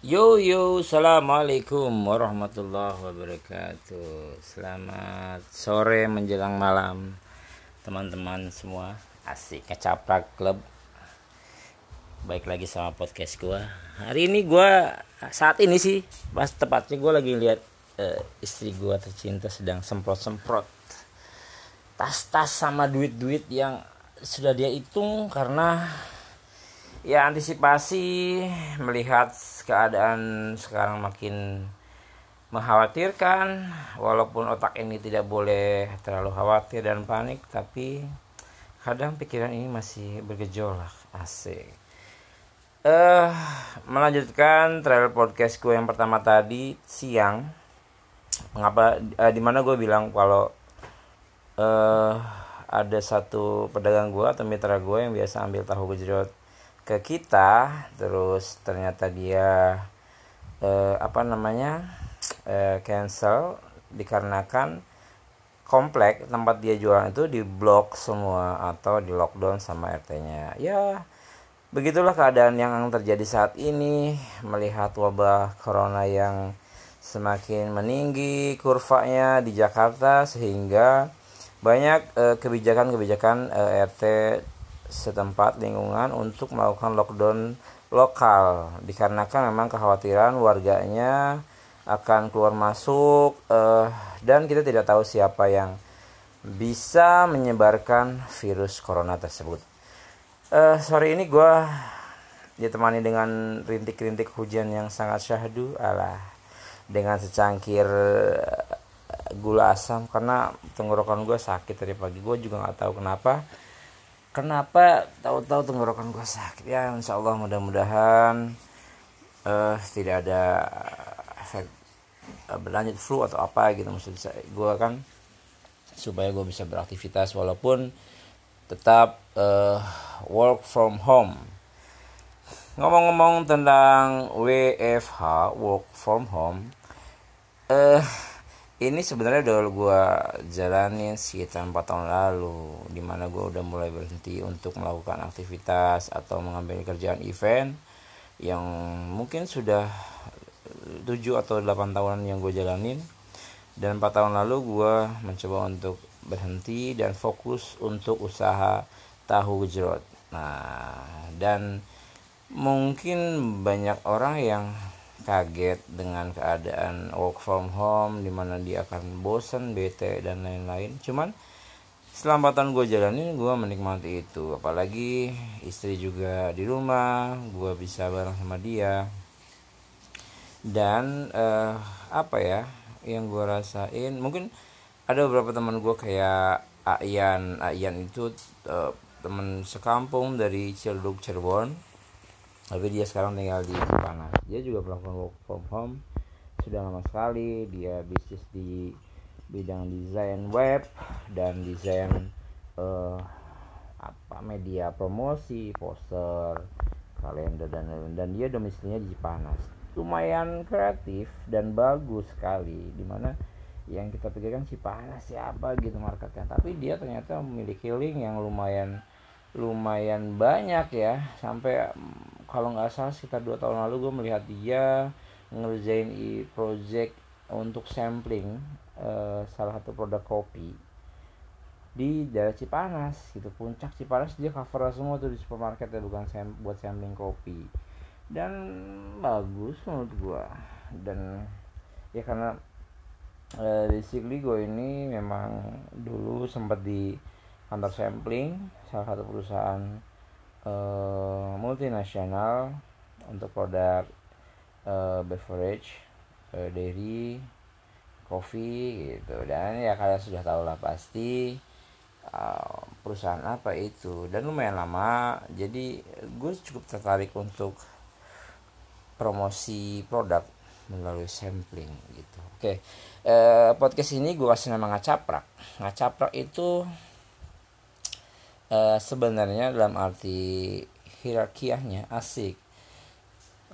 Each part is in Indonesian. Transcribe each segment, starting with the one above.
Yo yo, assalamualaikum warahmatullahi wabarakatuh. Selamat sore menjelang malam, teman-teman semua. Asik ngecaprak klub. Baik lagi sama podcast gua. Hari ini gua saat ini sih, pas tepatnya gua lagi lihat eh, istri gua tercinta sedang semprot-semprot tas-tas sama duit-duit yang sudah dia hitung karena ya antisipasi melihat keadaan sekarang makin mengkhawatirkan. Walaupun otak ini tidak boleh terlalu khawatir dan panik tapi kadang pikiran ini masih bergejolak asik. Eh uh, melanjutkan trail podcast gue yang pertama tadi siang. Mengapa uh, di mana gue bilang kalau uh, ada satu pedagang gue atau mitra gue yang biasa ambil tahu gejrot ke kita terus ternyata dia eh, apa namanya eh, cancel dikarenakan komplek tempat dia jualan itu diblok semua atau di lockdown sama RT-nya ya begitulah keadaan yang terjadi saat ini. Melihat wabah corona yang semakin meninggi kurvanya di Jakarta sehingga banyak eh, kebijakan-kebijakan eh, RT setempat lingkungan untuk melakukan lockdown lokal. Dikarenakan memang kekhawatiran warganya akan keluar masuk uh, dan kita tidak tahu siapa yang bisa menyebarkan virus corona tersebut. Uh, sore ini gue ditemani dengan rintik-rintik hujan yang sangat syahdu alah dengan secangkir gula asam. Karena tenggorokan gue sakit tadi pagi. Gue juga nggak tahu kenapa kenapa? Tahu-tahu tenggorokan gue sakit. Ya insya Allah mudah-mudahan uh, tidak ada efek uh, berlanjut flu atau apa gitu maksud gue kan supaya gue bisa beraktivitas walaupun tetap uh, work from home. Ngomong-ngomong tentang WFH work from home eh uh, ini sebenarnya udah gue jalanin sekitar 4 tahun lalu di mana gue udah mulai berhenti untuk melakukan aktivitas atau mengambil kerjaan event yang mungkin sudah 7 atau 8 tahunan yang gue jalanin. Dan 4 tahun lalu gue mencoba untuk berhenti dan fokus untuk usaha tahu gejrot nah dan mungkin banyak orang yang kaget dengan keadaan work from home di mana dia akan bosan bete dan lain-lain. Cuman selama tahun gue jalanin gue menikmati itu. Apalagi istri juga di rumah gue bisa bareng sama dia. Dan uh, apa ya yang gue rasain mungkin ada beberapa teman gue kayak Ayan Ayan itu uh, teman sekampung dari Ciledug Cirebon. Tapi dia sekarang tinggal di Cipanas dia juga melakukan work from home. Sudah lama sekali dia bisnis di bidang desain web dan desain uh, apa media promosi poster kalender dan lain dan dia domisilinya di Cipanas lumayan kreatif dan bagus sekali. Di mana yang kita pikirkan Cipanas siapa? gitu marketnya. Tapi dia ternyata memiliki link yang lumayan lumayan banyak ya. Sampai kalau nggak salah sekitar dua tahun lalu gue melihat dia ngerjain i project untuk sampling uh, salah satu produk kopi di daerah Cipanas gitu. Puncak Cipanas dia cover semua tuh di supermarket ya bukan sam buat sampling kopi. Dan bagus menurut gue dan ya karena uh, basically gue ini memang dulu sempat di kantor sampling salah satu perusahaan uh, multinasional untuk produk uh, beverage, uh, dairy, coffee gitu. Dan ya kalian sudah tahu lah pasti uh, perusahaan apa itu. Dan lumayan lama. Jadi gue cukup tertarik untuk promosi produk melalui sampling gitu. Oke okay. uh, podcast ini gue kasih nama ngacaprak ngacaprak itu uh, sebenarnya dalam arti hierarkiahnya asik.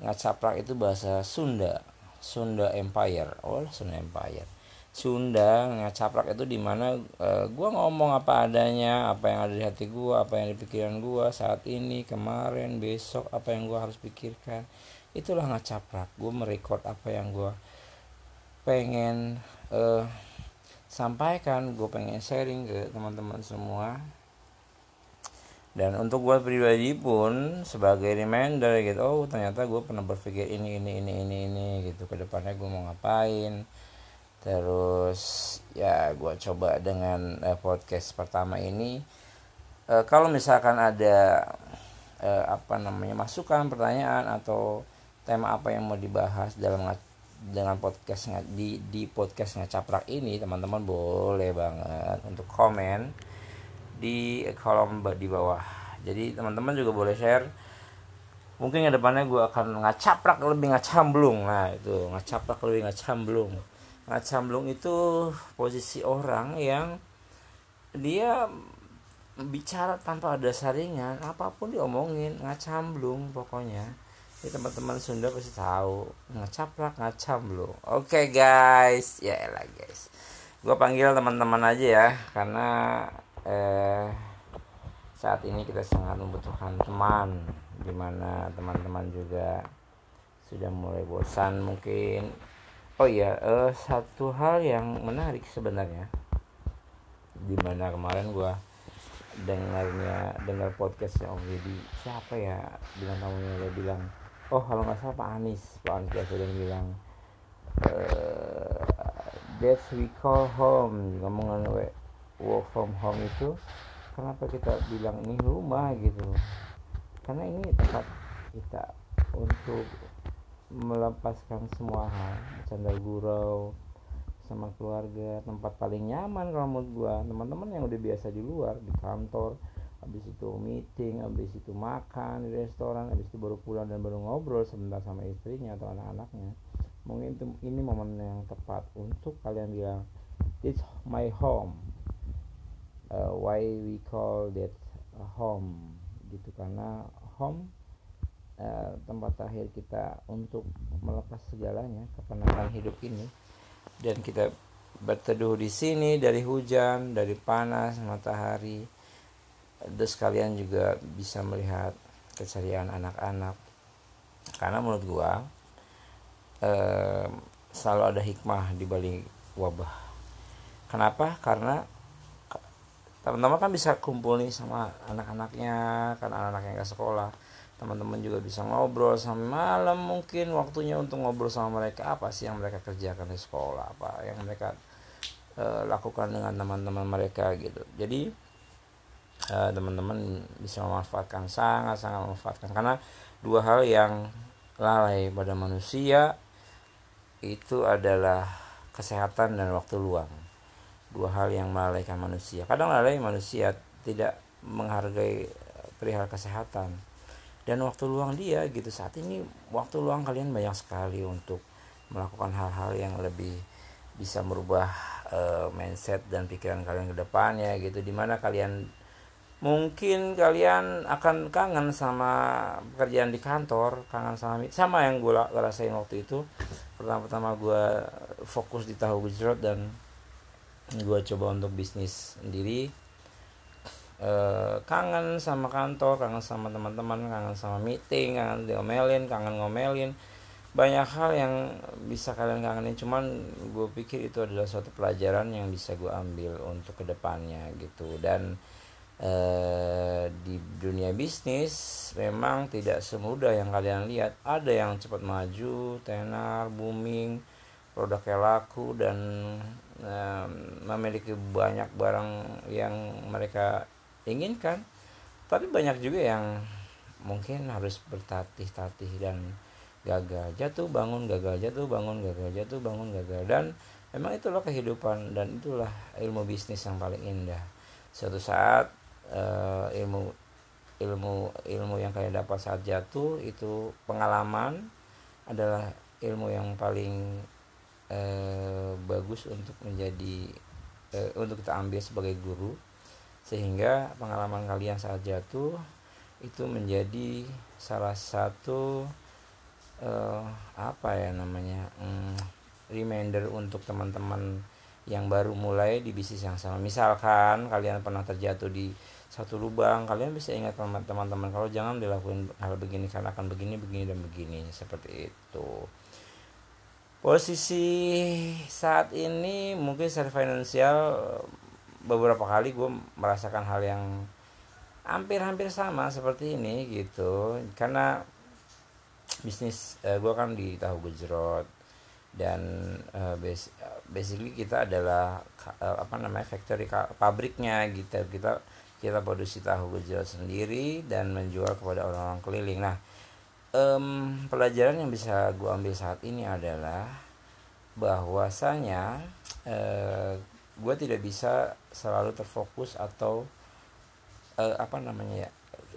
Ngacaprak itu bahasa Sunda. Sunda Empire. Oh Sunda Empire. Sunda ngacaplak itu di mana uh, eh, gue ngomong apa adanya apa yang ada di hati gue apa yang di pikiran gue saat ini kemarin besok apa yang gue harus pikirkan. Itulah ngacaplak gue merekod apa yang gue pengen uh, sampaikan. Gue pengen sharing ke teman-teman semua dan untuk gue pribadi pun sebagai reminder gitu oh ternyata gue pernah berpikir ini ini ini ini ini gitu. Ke depannya gue mau ngapain? Terus ya gue coba dengan uh, podcast pertama ini uh, kalau misalkan ada uh, apa namanya masukan pertanyaan atau tema apa yang mau dibahas dalam dengan podcast di di podcast ngacaprak ini teman-teman boleh banget untuk komen di kolom di bawah. Jadi teman-teman juga boleh share. Mungkin ke depannya gue akan ngacaprak lebih ngacamblung. Nah itu ngacaprak lebih ngacamblung. Ngacamblung itu posisi orang yang dia bicara tanpa ada saringan apa pun diomongin ngacamblung pokoknya. Ini teman-teman Sunda pasti tahu ngacaprak ngacamblung. Oke okay, guys. Ya elah guys. Gue panggil teman-teman aja ya karena eh, saat ini kita sangat membutuhkan teman di mana teman-teman juga sudah mulai bosan mungkin. Oh iya eh, satu hal yang menarik sebenarnya di mana kemarin gue dengarnya dengar podcastnya Om Deddy siapa ya? Bilang tamunya dia bilang oh kalau nggak salah Pak Anies. Pak Anies sudah bilang uh, that's we call home. Ngomong work from home itu kenapa kita bilang ini rumah gitu? Karena ini tempat kita untuk melepaskan semua hal bercanda gurau sama keluarga tempat paling nyaman kalau menurut gua. Teman-teman yang udah biasa di luar di kantor habis itu meeting habis itu makan di restoran habis itu baru pulang dan baru ngobrol sebentar sama istrinya atau anak-anaknya. Mungkin ini momen yang tepat untuk kalian bilang it's my home uh, why we call that home gitu. Karena home uh, tempat terakhir kita untuk melepas segalanya kepenatan hidup ini. Dan kita berteduh di sini dari hujan dari panas matahari. Terus kalian juga bisa melihat keceriaan anak-anak. Karena menurut gua eh, selalu ada hikmah di balik wabah. Kenapa? Karena teman-teman kan bisa kumpul nih sama anak-anaknya kan anak-anaknya nggak sekolah. Teman-teman juga bisa ngobrol sampai malam mungkin waktunya untuk ngobrol sama mereka. Apa sih yang mereka kerjakan di sekolah? Apa yang mereka uh, lakukan dengan teman-teman mereka gitu. Jadi uh, teman-teman bisa memanfaatkan sangat-sangat memanfaatkan. Karena dua hal yang lalai pada manusia itu adalah kesehatan dan waktu luang dua hal yang melalaikan manusia. Kadang lalai manusia tidak menghargai perihal kesehatan. Dan waktu luang dia gitu saat ini waktu luang kalian banyak sekali untuk melakukan hal-hal yang lebih bisa merubah uh, mindset dan pikiran kalian ke depannya gitu. Di mana kalian mungkin kalian akan kangen sama pekerjaan di kantor kangen sama sama yang gue rasain waktu itu. Pertama-tama gue fokus di tahu gejrot dan gue coba untuk bisnis sendiri. E, kangen sama kantor kangen sama teman-teman kangen sama meeting kangen diomelin kangen ngomelin. Banyak hal yang bisa kalian kangenin cuman gue pikir itu adalah suatu pelajaran yang bisa gue ambil untuk ke depannya gitu. Dan e, di dunia bisnis memang tidak semudah yang kalian lihat. Ada yang cepat maju tenar booming produknya laku dan memiliki banyak barang yang mereka inginkan. Tapi banyak juga yang mungkin harus bertatih-tatih dan gagal jatuh bangun gagal jatuh bangun gagal jatuh bangun gagal. Dan memang itulah kehidupan dan itulah ilmu bisnis yang paling indah. Suatu saat uh, ilmu ilmu ilmu yang kalian dapat saat jatuh itu pengalaman adalah ilmu yang paling eh, bagus untuk menjadi eh, untuk kita ambil sebagai guru sehingga pengalaman kalian saat jatuh itu menjadi salah satu eh, apa ya namanya hmm, reminder untuk teman-teman yang baru mulai di bisnis yang sama. Misalkan kalian pernah terjatuh di satu lubang kalian bisa ingat teman-teman kalau jangan dilakukan hal begini karena akan begini begini dan begini seperti itu posisi saat ini mungkin secara finansial beberapa kali gue merasakan hal yang hampir-hampir sama seperti ini gitu. Karena bisnis uh, gue kan di tahu gejrot dan uh, basically kita adalah uh, apa namanya factory pabriknya gitu. Kita kita produksi tahu gejrot sendiri dan menjual kepada orang-orang keliling. Nah um, pelajaran yang bisa gue ambil saat ini adalah bahwasanya uh, gue tidak bisa selalu terfokus atau uh, apa namanya ya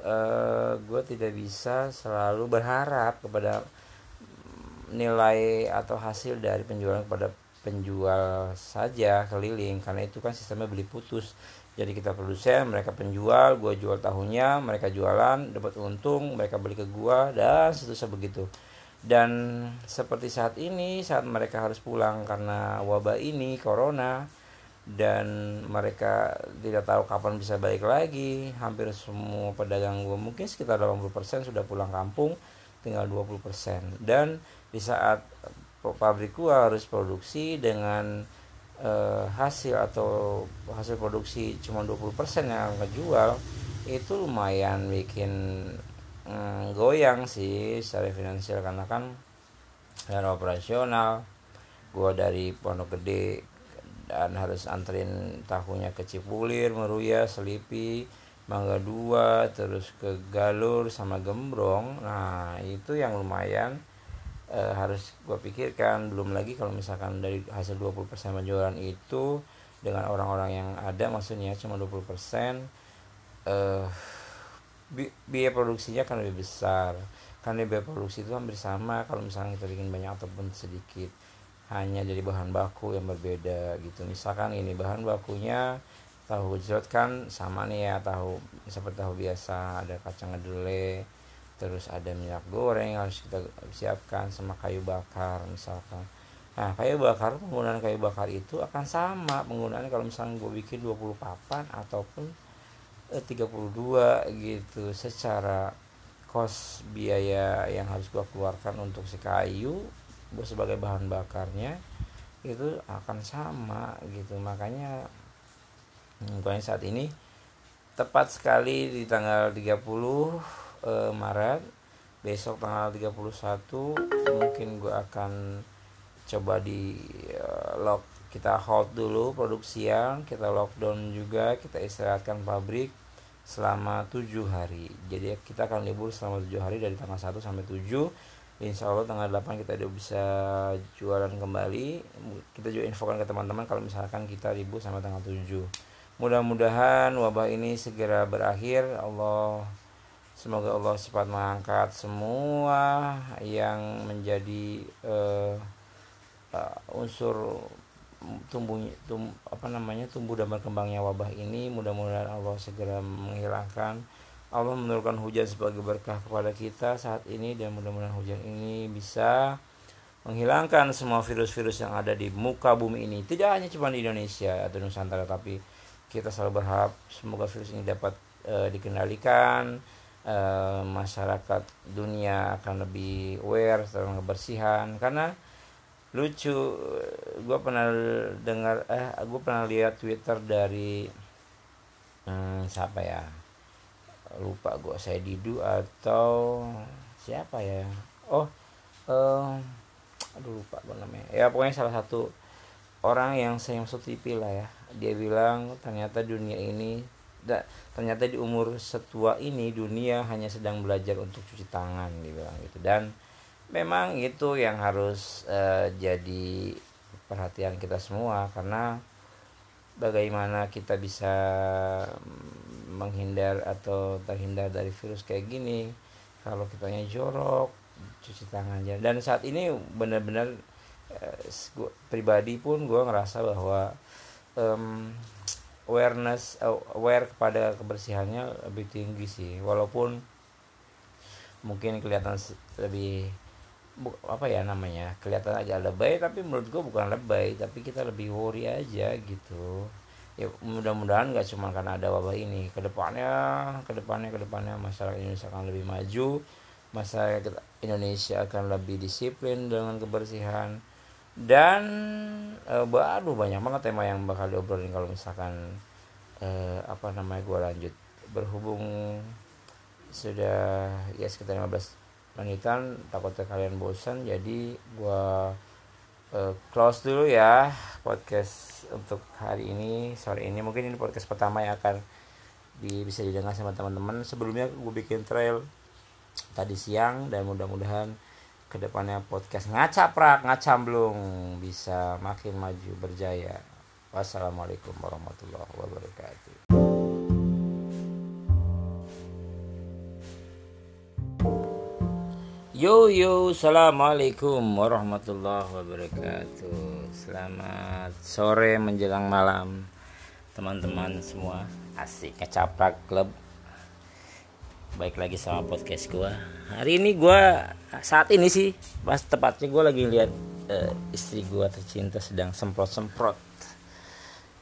uh, gue tidak bisa selalu berharap kepada nilai atau hasil dari penjualan kepada penjual saja keliling karena itu kan sistemnya beli putus jadi kita produsen mereka penjual gue jual tahunnya mereka jualan dapat untung mereka beli ke gua dan seterusnya begitu. Dan seperti saat ini saat mereka harus pulang karena wabah ini corona dan mereka tidak tahu kapan bisa balik lagi hampir semua pedagang gue mungkin sekitar 80% sudah pulang kampung tinggal 20% dan di saat pabrik gua harus produksi dengan uh, hasil atau hasil produksi cuma 20% yang ngejual itu lumayan bikin mm, goyang sih secara finansial karena kan dan operasional gua dari Pondok Gede dan harus anterin tahunya ke Cipulir, Meruya, Selipi, Mangga Dua, terus ke Galur sama Gembrong. Nah, itu yang lumayan e, harus gue pikirkan belum lagi kalau misalkan dari hasil 20% penjualan itu dengan orang-orang yang ada maksudnya cuma 20% eh bi biaya produksinya akan lebih besar. Karena biaya produksi itu hampir sama kalau misalnya kita bikin banyak ataupun sedikit. Hanya jadi bahan baku yang berbeda gitu. Misalkan ini bahan bakunya tahu gejrot kan sama nih ya tahu seperti tahu biasa ada kacang kedelai terus ada minyak goreng harus kita siapkan sama kayu bakar misalkan. Nah kayu bakar penggunaan kayu bakar itu akan sama penggunaannya kalau misalnya gue bikin 20 papan ataupun eh, 32 gitu secara kos biaya yang harus gue keluarkan untuk si kayu gue sebagai bahan bakarnya itu akan sama gitu. Makanya hmm, saat ini tepat sekali di tanggal 30 uh, Maret. Besok tanggal 31 mungkin gue akan coba di uh, lock kita hold dulu produksian kita lockdown juga kita istirahatkan pabrik selama tujuh hari. Jadi kita akan libur selama tujuh hari dari tanggal 1 sampai 7 Insya Allah tanggal 8 kita udah bisa jualan kembali. Kita juga infokan ke teman-teman kalau misalkan kita libur sampai tanggal 7 mudah-mudahan wabah ini segera berakhir. Allah Semoga Allah cepat mengangkat semua yang menjadi uh, uh, unsur tumbuh tum, apa namanya tumbuh dan berkembangnya wabah ini. Mudah-mudahan Allah segera menghilangkan. Allah menurunkan hujan sebagai berkah kepada kita saat ini dan mudah-mudahan hujan ini bisa menghilangkan semua virus-virus yang ada di muka bumi ini. Tidak hanya cuma di Indonesia atau Nusantara tapi kita selalu berharap semoga virus ini dapat uh, dikendalikan Eh, masyarakat dunia akan lebih aware tentang kebersihan karena lucu gue pernah dengar eh gue pernah lihat twitter dari hmm, siapa ya? Lupa gue saya didu atau siapa ya? Oh um, aduh lupa gue namanya. Ya pokoknya salah satu orang yang saya masuk TV lah ya. Dia bilang ternyata dunia ini da, ternyata di umur setua ini dunia hanya sedang belajar untuk cuci tangan dibilang gitu. Dan memang itu yang harus uh, jadi perhatian kita semua karena bagaimana kita bisa menghindar atau terhindar dari virus kayak gini kalau kitanya jorok cuci tangan aja. Dan saat ini benar-benar uh, pribadi pun gue ngerasa bahwa um, awareness aware kepada kebersihannya lebih tinggi sih. Walaupun mungkin kelihatan lebih apa ya namanya kelihatan aja lebay tapi menurut gue bukan lebay tapi kita lebih worry aja gitu. Ya mudah-mudahan gak cuma karena ada wabah ini. Ke depannya ke depannya ke depannya masyarakat Indonesia akan lebih maju masyarakat Indonesia akan lebih disiplin dengan kebersihan dan uh, baru banyak banget tema yang bakal diobrolin kalau misalkan uh, apa namanya gue lanjut. Berhubung sudah ya sekitar 15 menitan takutnya kalian bosan jadi gua uh, close dulu ya podcast untuk hari ini sore ini. Mungkin ini podcast pertama yang akan di, bisa didengar sama teman-teman. Sebelumnya gue bikin trail tadi siang dan mudah-mudahan ke depannya podcast ngacaprak ngacamblung bisa makin maju berjaya wassalamualaikum warahmatullahi wabarakatuh Yo yo, assalamualaikum warahmatullahi wabarakatuh. Selamat sore menjelang malam, teman-teman semua. Asik ngecaprak klub. Baik lagi sama podcast gue. Hari ini gue saat ini sih, pas tepatnya gue lagi lihat uh, istri gue tercinta sedang semprot-semprot.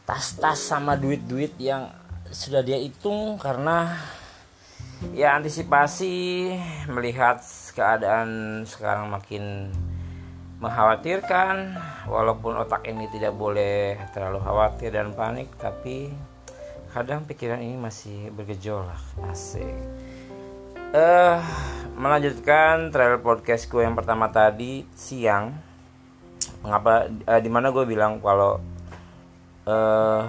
Tas-tas sama duit-duit yang sudah dia hitung karena ya antisipasi melihat keadaan sekarang makin mengkhawatirkan. Walaupun otak ini tidak boleh terlalu khawatir dan panik tapi kadang pikiran ini masih bergejolak. Asik uh, melanjutkan trail podcast gue yang pertama tadi siang. Mengapa uh, di mana gue bilang kalau uh,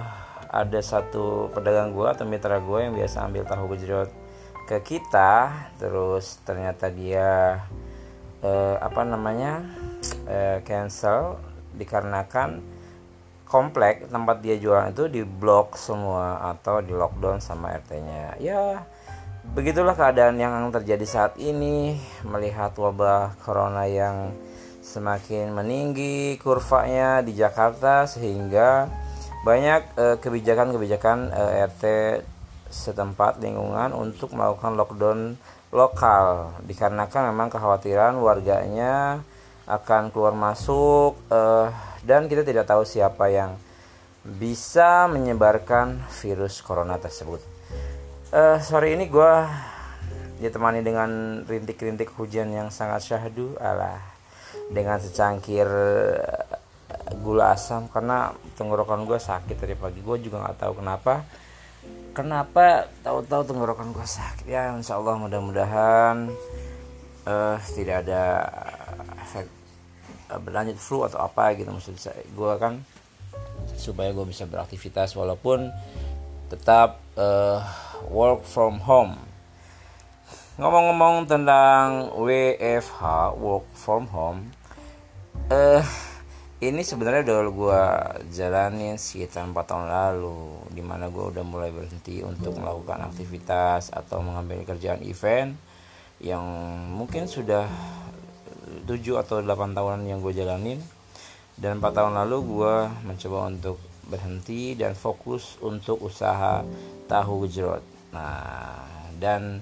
ada satu pedagang gue atau mitra gue yang biasa ambil tahu gejrot ke kita terus ternyata dia eh, apa namanya eh, cancel dikarenakan komplek tempat dia jualan itu diblok semua atau di lockdown sama RT-nya ya begitulah keadaan yang terjadi saat ini melihat wabah corona yang semakin meninggi kurvanya di Jakarta sehingga banyak eh, kebijakan-kebijakan eh, RT setempat lingkungan untuk melakukan lockdown lokal dikarenakan memang kekhawatiran warganya akan keluar masuk uh, dan kita tidak tahu siapa yang bisa menyebarkan virus corona tersebut. Uh, sore ini gue ditemani dengan rintik-rintik hujan yang sangat syahdu alah dengan secangkir gula asam karena tenggorokan gue sakit dari pagi. Gue juga nggak tahu kenapa. Kenapa tahu-tahu tenggorokan gue sakit? Ya insya Allah mudah-mudahan uh, tidak ada efek uh, berlanjut flu atau apa gitu maksud saya. Gue kan supaya gue bisa beraktivitas walaupun tetap uh, work from home. Ngomong-ngomong tentang WFH work from home eh uh, ini sebenarnya udah gue jalanin sekitar 4 tahun lalu di mana gue udah mulai berhenti untuk melakukan aktivitas atau mengambil kerjaan event yang mungkin sudah 7 atau 8 tahunan yang gue jalanin. Dan 4 tahun lalu gue mencoba untuk berhenti dan fokus untuk usaha tahu gejrot nah dan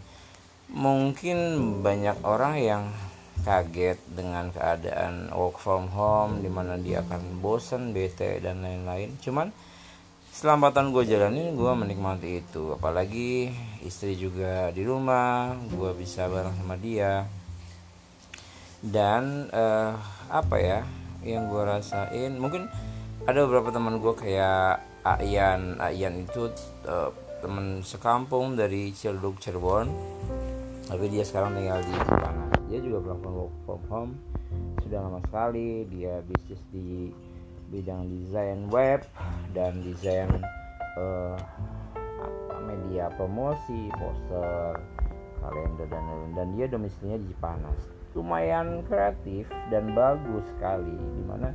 mungkin banyak orang yang kaget dengan keadaan work from home di mana dia akan bosen bete dan lain-lain. Cuman selamatan gue jalanin gue menikmati itu. Apalagi istri juga di rumah gue bisa bareng sama dia. Dan uh, apa ya yang gue rasain? Mungkin ada beberapa teman gue kayak Ayan Ayan itu uh, teman sekampung dari Ciledug Cirebon. Tapi dia sekarang tinggal di Jepang dia juga melakukan work from home. Sudah lama sekali dia bisnis di bidang desain web dan desain uh, media promosi poster kalender dan lain-lain. Dan dia domisilinya di Cipanas lumayan kreatif dan bagus sekali. Di mana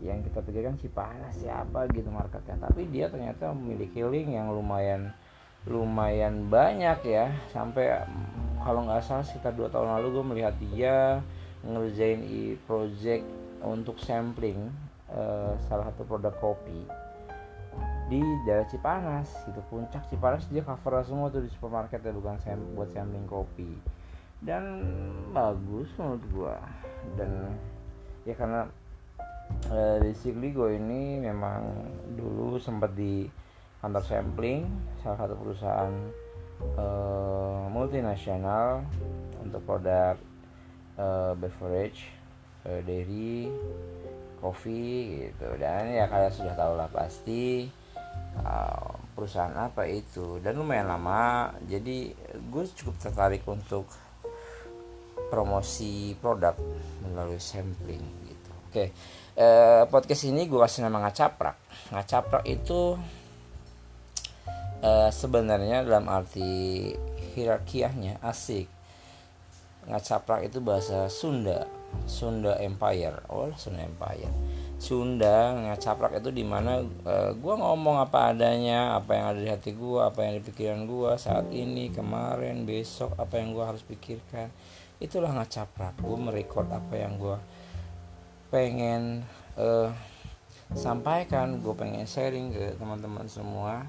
yang kita pikirkan Cipanas siapa gitu marketnya? Tapi dia ternyata memiliki link yang lumayan lumayan banyak ya. Sampai kalau nggak salah sekitar dua tahun lalu gue melihat dia ngerjain e project untuk sampling uh, salah satu produk kopi di daerah Cipanas itu puncak Cipanas dia cover semua tuh di supermarket ya bukan sam buat sampling kopi. Dan bagus menurut gua. Dan ya karena di Sigligo ini memang dulu sempat di kantor sampling salah satu perusahaan uh, multinasional untuk produk uh, beverage uh, dairy kopi gitu. Dan ya kalian sudah tahu lah pasti uh, perusahaan apa itu. Dan lumayan lama jadi gue cukup tertarik untuk promosi produk melalui sampling gitu. Oke uh, podcast ini gue kasih nama ngacaprak. Ngacaprak itu uh, sebenarnya dalam arti hierarkiahnya asik. Ngacaprak itu bahasa Sunda Sunda Empire. Oh Sunda Empire. Sunda ngacaprak itu di mana uh, gue ngomong apa adanya apa yang ada di hati gue apa yang di pikiran gue saat ini kemarin besok apa yang gue harus pikirkan. Itulah ngacaprak. Gue merekod apa yang gue pengen uh, sampaikan gue pengen sharing ke teman-teman semua.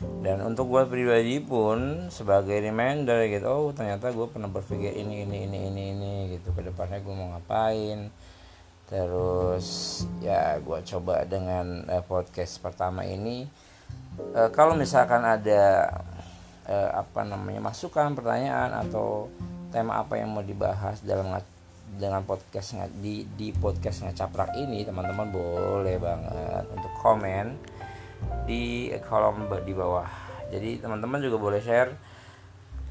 Dan untuk gue pribadi pun sebagai reminder gitu oh ternyata gue pernah berpikir ini ini ini ini ini gitu. Ke depannya gue mau ngapain. Terus ya gue coba dengan uh, podcast pertama ini. Uh, kalau misalkan ada uh, apa namanya masukan pertanyaan atau tema apa yang mau dibahas dalam dengan podcast di di podcast ngacaprak ini teman-teman boleh banget untuk komen di kolom di bawah. Jadi teman-teman juga boleh share.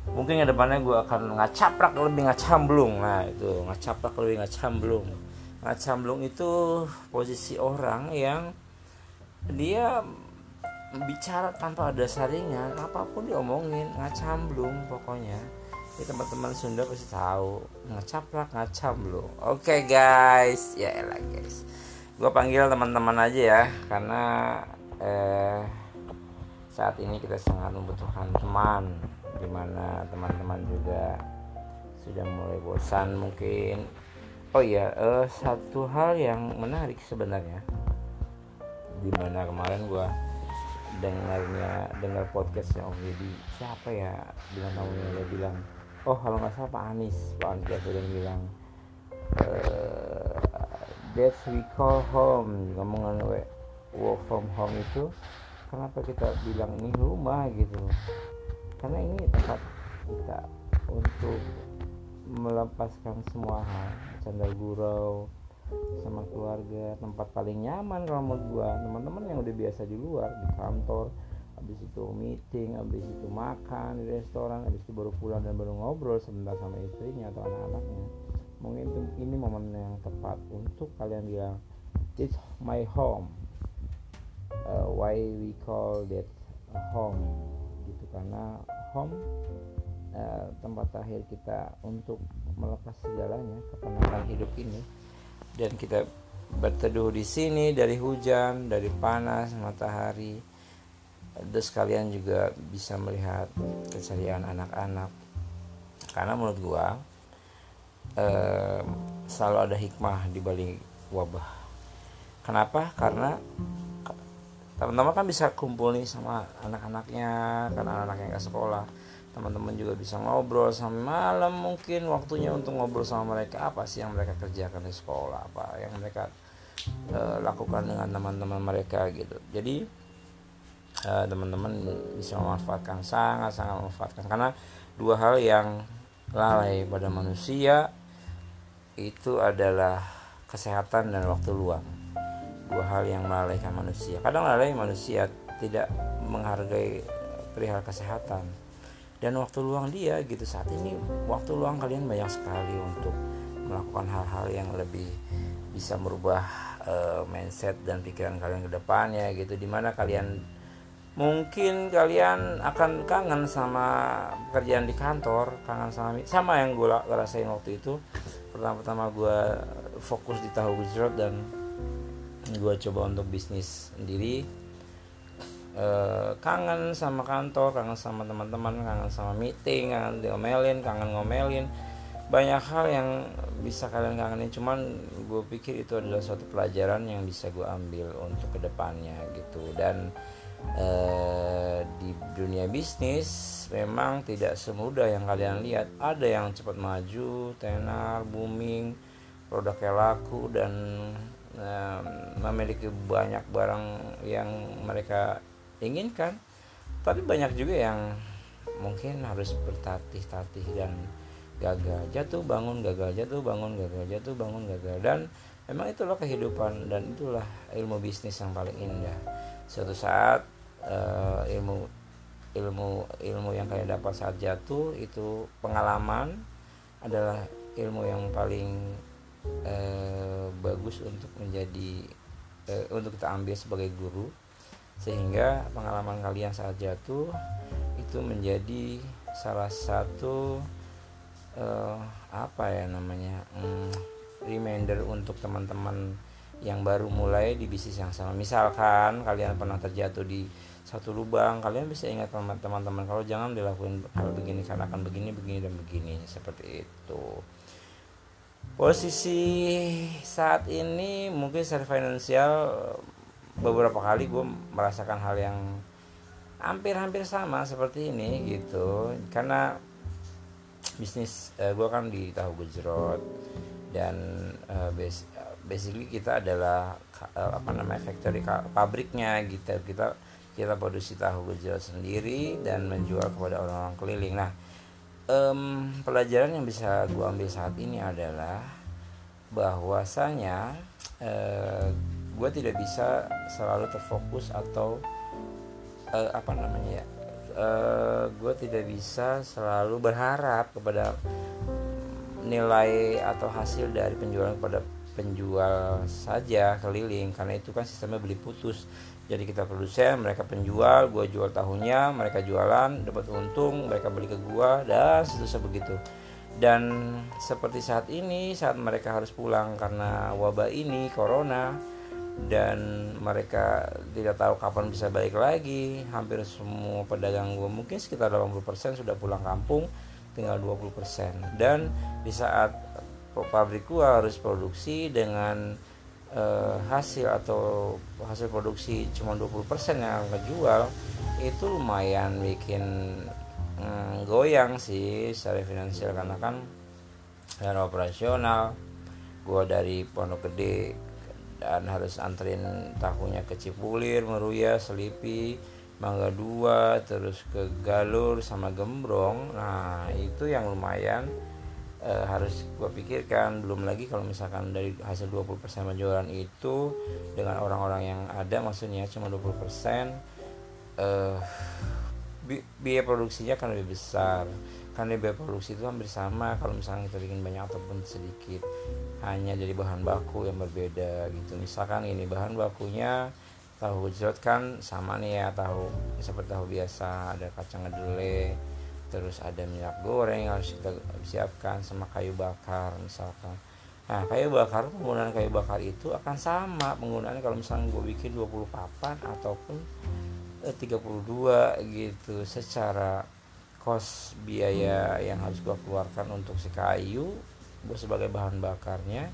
Mungkin ke depannya gue akan ngacaprak lebih ngacamblung nah itu ngacaprak lebih ngacamblung ngacamblung itu posisi orang yang dia bicara tanpa ada saringan apa pun diomongin ngacamblung pokoknya ya teman-teman Sunda pasti tahu. Ngacaprak ngacamblung oke okay, guys. Ya elah guys. Gue panggil teman-teman aja ya karena eh, saat ini kita sangat membutuhkan teman di mana teman-teman juga sudah mulai bosan mungkin. Oh iya eh, satu hal yang menarik sebenarnya. Di mana kemarin gue dengarnya dengar podcastnya Om Yedi siapa ya? Bilang namanya dia bilang oh kalau nggak salah Pak Anies Pak Anies bilang uh, that's we call home. Ngomong work from home itu kenapa kita bilang ini rumah gitu? Karena ini tempat kita untuk melepaskan semua hal canda gurau sama keluarga tempat paling nyaman kalau menurut gua. Teman-teman yang udah biasa di luar di kantor habis itu meeting habis itu makan di restoran habis itu baru pulang dan baru ngobrol sebentar sama istrinya atau anak-anaknya. Mungkin ini momen yang tepat untuk kalian bilang it's my home. Uh, why we call that home? Gitu karena home uh, tempat terakhir kita untuk melepas segalanya kepenatan hidup ini. Dan kita berteduh di sini dari hujan dari panas matahari terus kalian juga bisa melihat keceriaan anak-anak. Karena menurut gua eh, selalu ada hikmah di balik wabah. Kenapa? Karena teman-teman kan bisa kumpul nih sama anak-anaknya karena anak-anaknya nggak sekolah. Teman-teman juga bisa ngobrol sampai malam mungkin waktunya untuk ngobrol sama mereka. Apa sih yang mereka kerjakan di sekolah? Apa yang mereka uh, lakukan dengan teman-teman mereka gitu. Jadi uh, teman-teman bisa memanfaatkan sangat sangat memanfaatkan. Karena dua hal yang lalai pada manusia itu adalah kesehatan dan waktu luang. Dua hal yang melalaikan manusia. Kadang lalai manusia tidak menghargai perihal kesehatan dan waktu luang dia gitu. Saat ini waktu luang kalian banyak sekali untuk melakukan hal-hal yang lebih bisa merubah uh, mindset dan pikiran kalian ke depannya gitu. Di mana kalian mungkin kalian akan kangen sama pekerjaan di kantor kangen sama sama yang gue rasain waktu itu. Pertama-tama gue fokus di tahu gejrot dan gue coba untuk bisnis sendiri. E, kangen sama kantor kangen sama teman-teman kangen sama meeting kangen diomelin kangen ngomelin. Banyak hal yang bisa kalian kangenin cuman gue pikir itu adalah suatu pelajaran yang bisa gue ambil untuk ke depannya gitu. Dan eh, di dunia bisnis memang tidak semudah yang kalian lihat. Ada yang cepat maju tenar booming produknya laku dan memiliki banyak barang yang mereka inginkan. Tapi banyak juga yang mungkin harus bertatih-tatih dan gagal. Jatuh bangun gagal. Jatuh bangun gagal. Jatuh bangun gagal. Dan memang itulah kehidupan dan itulah ilmu bisnis yang paling indah suatu saat uh, ilmu ilmu ilmu yang kalian dapat saat jatuh itu pengalaman adalah ilmu yang paling uh, bagus untuk menjadi uh, untuk kita ambil sebagai guru. Sehingga pengalaman kalian saat jatuh itu menjadi salah satu uh, apa ya namanya um, reminder untuk teman-teman yang baru mulai di bisnis yang sama. Misalkan kalian pernah terjatuh di satu lubang kalian bisa ingat teman-teman kalau jangan dilakukan hal begini karena akan begini begini dan begini. Seperti itu. Posisi saat ini mungkin secara finansial beberapa kali gue merasakan hal yang hampir-hampir sama seperti ini gitu. Karena bisnis uh, eh, gue kan di tahu gejrot dan uh, base, basically kita adalah uh, apa namanya factory pabriknya gitu. Kita kita produksi tahu gejrot sendiri dan menjual kepada orang-orang keliling. Nah um, pelajaran yang bisa gue ambil saat ini adalah bahwasanya uh, gue tidak bisa selalu terfokus atau uh, apa namanya ya uh, eh, gue tidak bisa selalu berharap kepada nilai atau hasil dari penjualan kepada penjual saja keliling. Karena itu kan sistemnya beli putus. Jadi kita produsen mereka penjual gue jual tahunnya mereka jualan dapat untung mereka beli ke gue dan seterusnya begitu. Dan seperti saat ini saat mereka harus pulang karena wabah ini corona dan mereka tidak tahu kapan bisa balik lagi hampir semua pedagang gue mungkin sekitar 80% sudah pulang kampung tinggal 20% dan di saat pabrik gue harus produksi dengan uh, hasil atau hasil produksi cuma 20% yang kejual itu lumayan bikin mm, goyang sih secara finansial karena kan dan operasional gue dari Pondok Gede dan harus anterin tahunya ke Cipulir, Meruya, Selipi, Mangga Dua, terus ke Galur sama Gembrong. Nah, itu yang lumayan e, harus gue pikirkan. Belum lagi kalau misalkan dari hasil 20% penjualan itu dengan orang-orang yang ada maksudnya cuma 20% eh bi biaya produksinya akan lebih besar karena biaya produksi itu hampir sama kalau misalnya kita bikin banyak ataupun sedikit hanya jadi bahan baku yang berbeda gitu misalkan ini bahan bakunya tahu gejrot kan sama nih ya tahu seperti tahu biasa ada kacang kedelai terus ada minyak goreng yang harus kita siapkan sama kayu bakar misalkan. Nah kayu bakar penggunaan kayu bakar itu akan sama penggunaannya kalau misalnya gue bikin 20 papan ataupun 32 eh, gitu secara kos biaya yang harus gua keluarkan untuk si kayu gue sebagai bahan bakarnya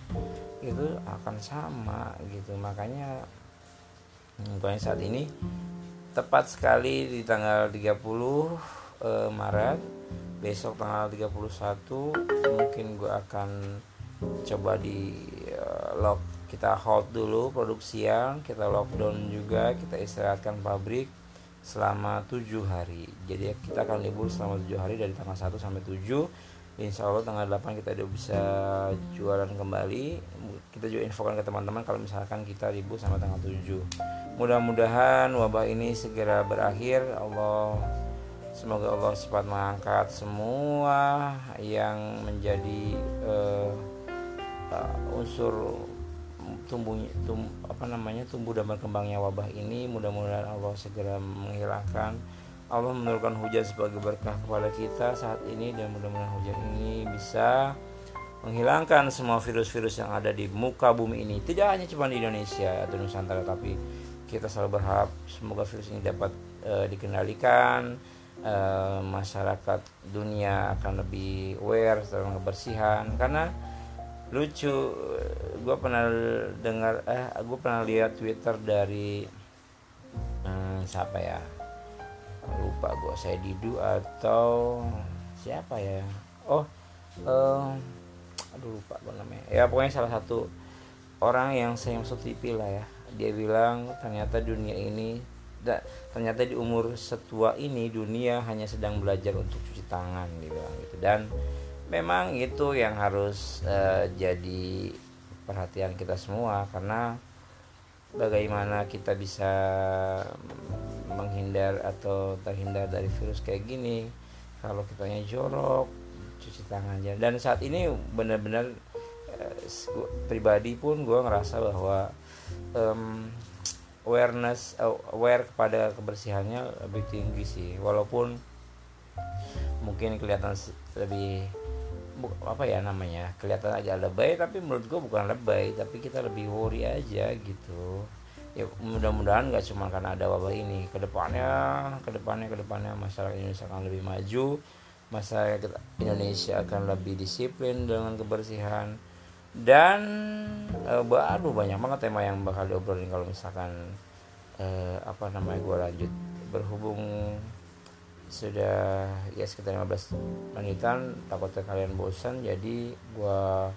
itu akan sama gitu. Makanya gue saat ini tepat sekali di tanggal 30 eh, Maret. Besok tanggal 31 mungkin gue akan coba di uh, lock. Kita hold dulu produksian kita lockdown juga kita istirahatkan pabrik selama tujuh hari. Jadi kita akan libur selama tujuh hari dari tanggal 1 sampai 7 Insya Allah tanggal 8 kita udah bisa jualan kembali. Kita juga infokan ke teman-teman kalau misalkan kita libur sampai tanggal 7 mudah-mudahan wabah ini segera berakhir. Allah semoga Allah cepat mengangkat semua yang menjadi uh, uh, unsur tumbuh tum, apa namanya tumbuh dan berkembangnya wabah ini mudah-mudahan Allah segera menghilangkan. Allah menurunkan hujan sebagai berkah kepada kita saat ini dan mudah-mudahan hujan ini bisa menghilangkan semua virus-virus yang ada di muka bumi ini. Tidak hanya cuma di Indonesia atau Nusantara tapi kita selalu berharap semoga virus ini dapat e, dikendalikan e, masyarakat dunia akan lebih aware tentang kebersihan. Karena lucu gue pernah dengar eh gue pernah lihat twitter dari hmm, siapa ya? Lupa gue saya Didu atau siapa ya? Oh um, aduh lupa gue namanya. Ya pokoknya salah satu orang yang saya masuk TV lah ya. Dia bilang ternyata dunia ini da, ternyata di umur setua ini dunia hanya sedang belajar untuk cuci tangan dia bilang gitu. Dan memang itu yang harus uh, jadi perhatian kita semua karena bagaimana kita bisa menghindar atau terhindar dari virus kayak gini kalau kitanya jorok cuci tangan dan saat ini benar-benar eh, pribadi pun gue ngerasa bahwa um, awareness aware kepada kebersihannya lebih tinggi sih. Walaupun mungkin kelihatan lebih apa ya namanya kelihatan aja lebay tapi menurut gue bukan lebay tapi kita lebih worry aja gitu. Ya mudah-mudahan gak cuma karena ada wabah ini. Ke depannya ke depannya ke depannya masyarakat Indonesia akan lebih maju masyarakat Indonesia akan lebih disiplin dengan kebersihan dan eh, baru banyak banget tema yang bakal diobrolin kalau misalkan eh, apa namanya gue lanjut. Berhubung sudah ya sekitar 15 menitan takutnya kalian bosan jadi gua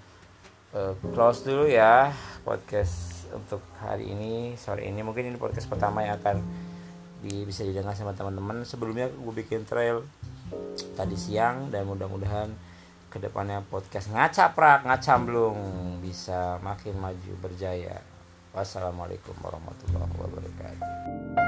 uh, close dulu ya podcast untuk hari ini sore ini. Mungkin ini podcast pertama yang akan di, bisa didengar sama teman-teman. Sebelumnya gue bikin trail tadi siang dan mudah-mudahan ke depannya podcast ngacaprak ngacamblung bisa makin maju berjaya. Wassalamualaikum warahmatullahi wabarakatuh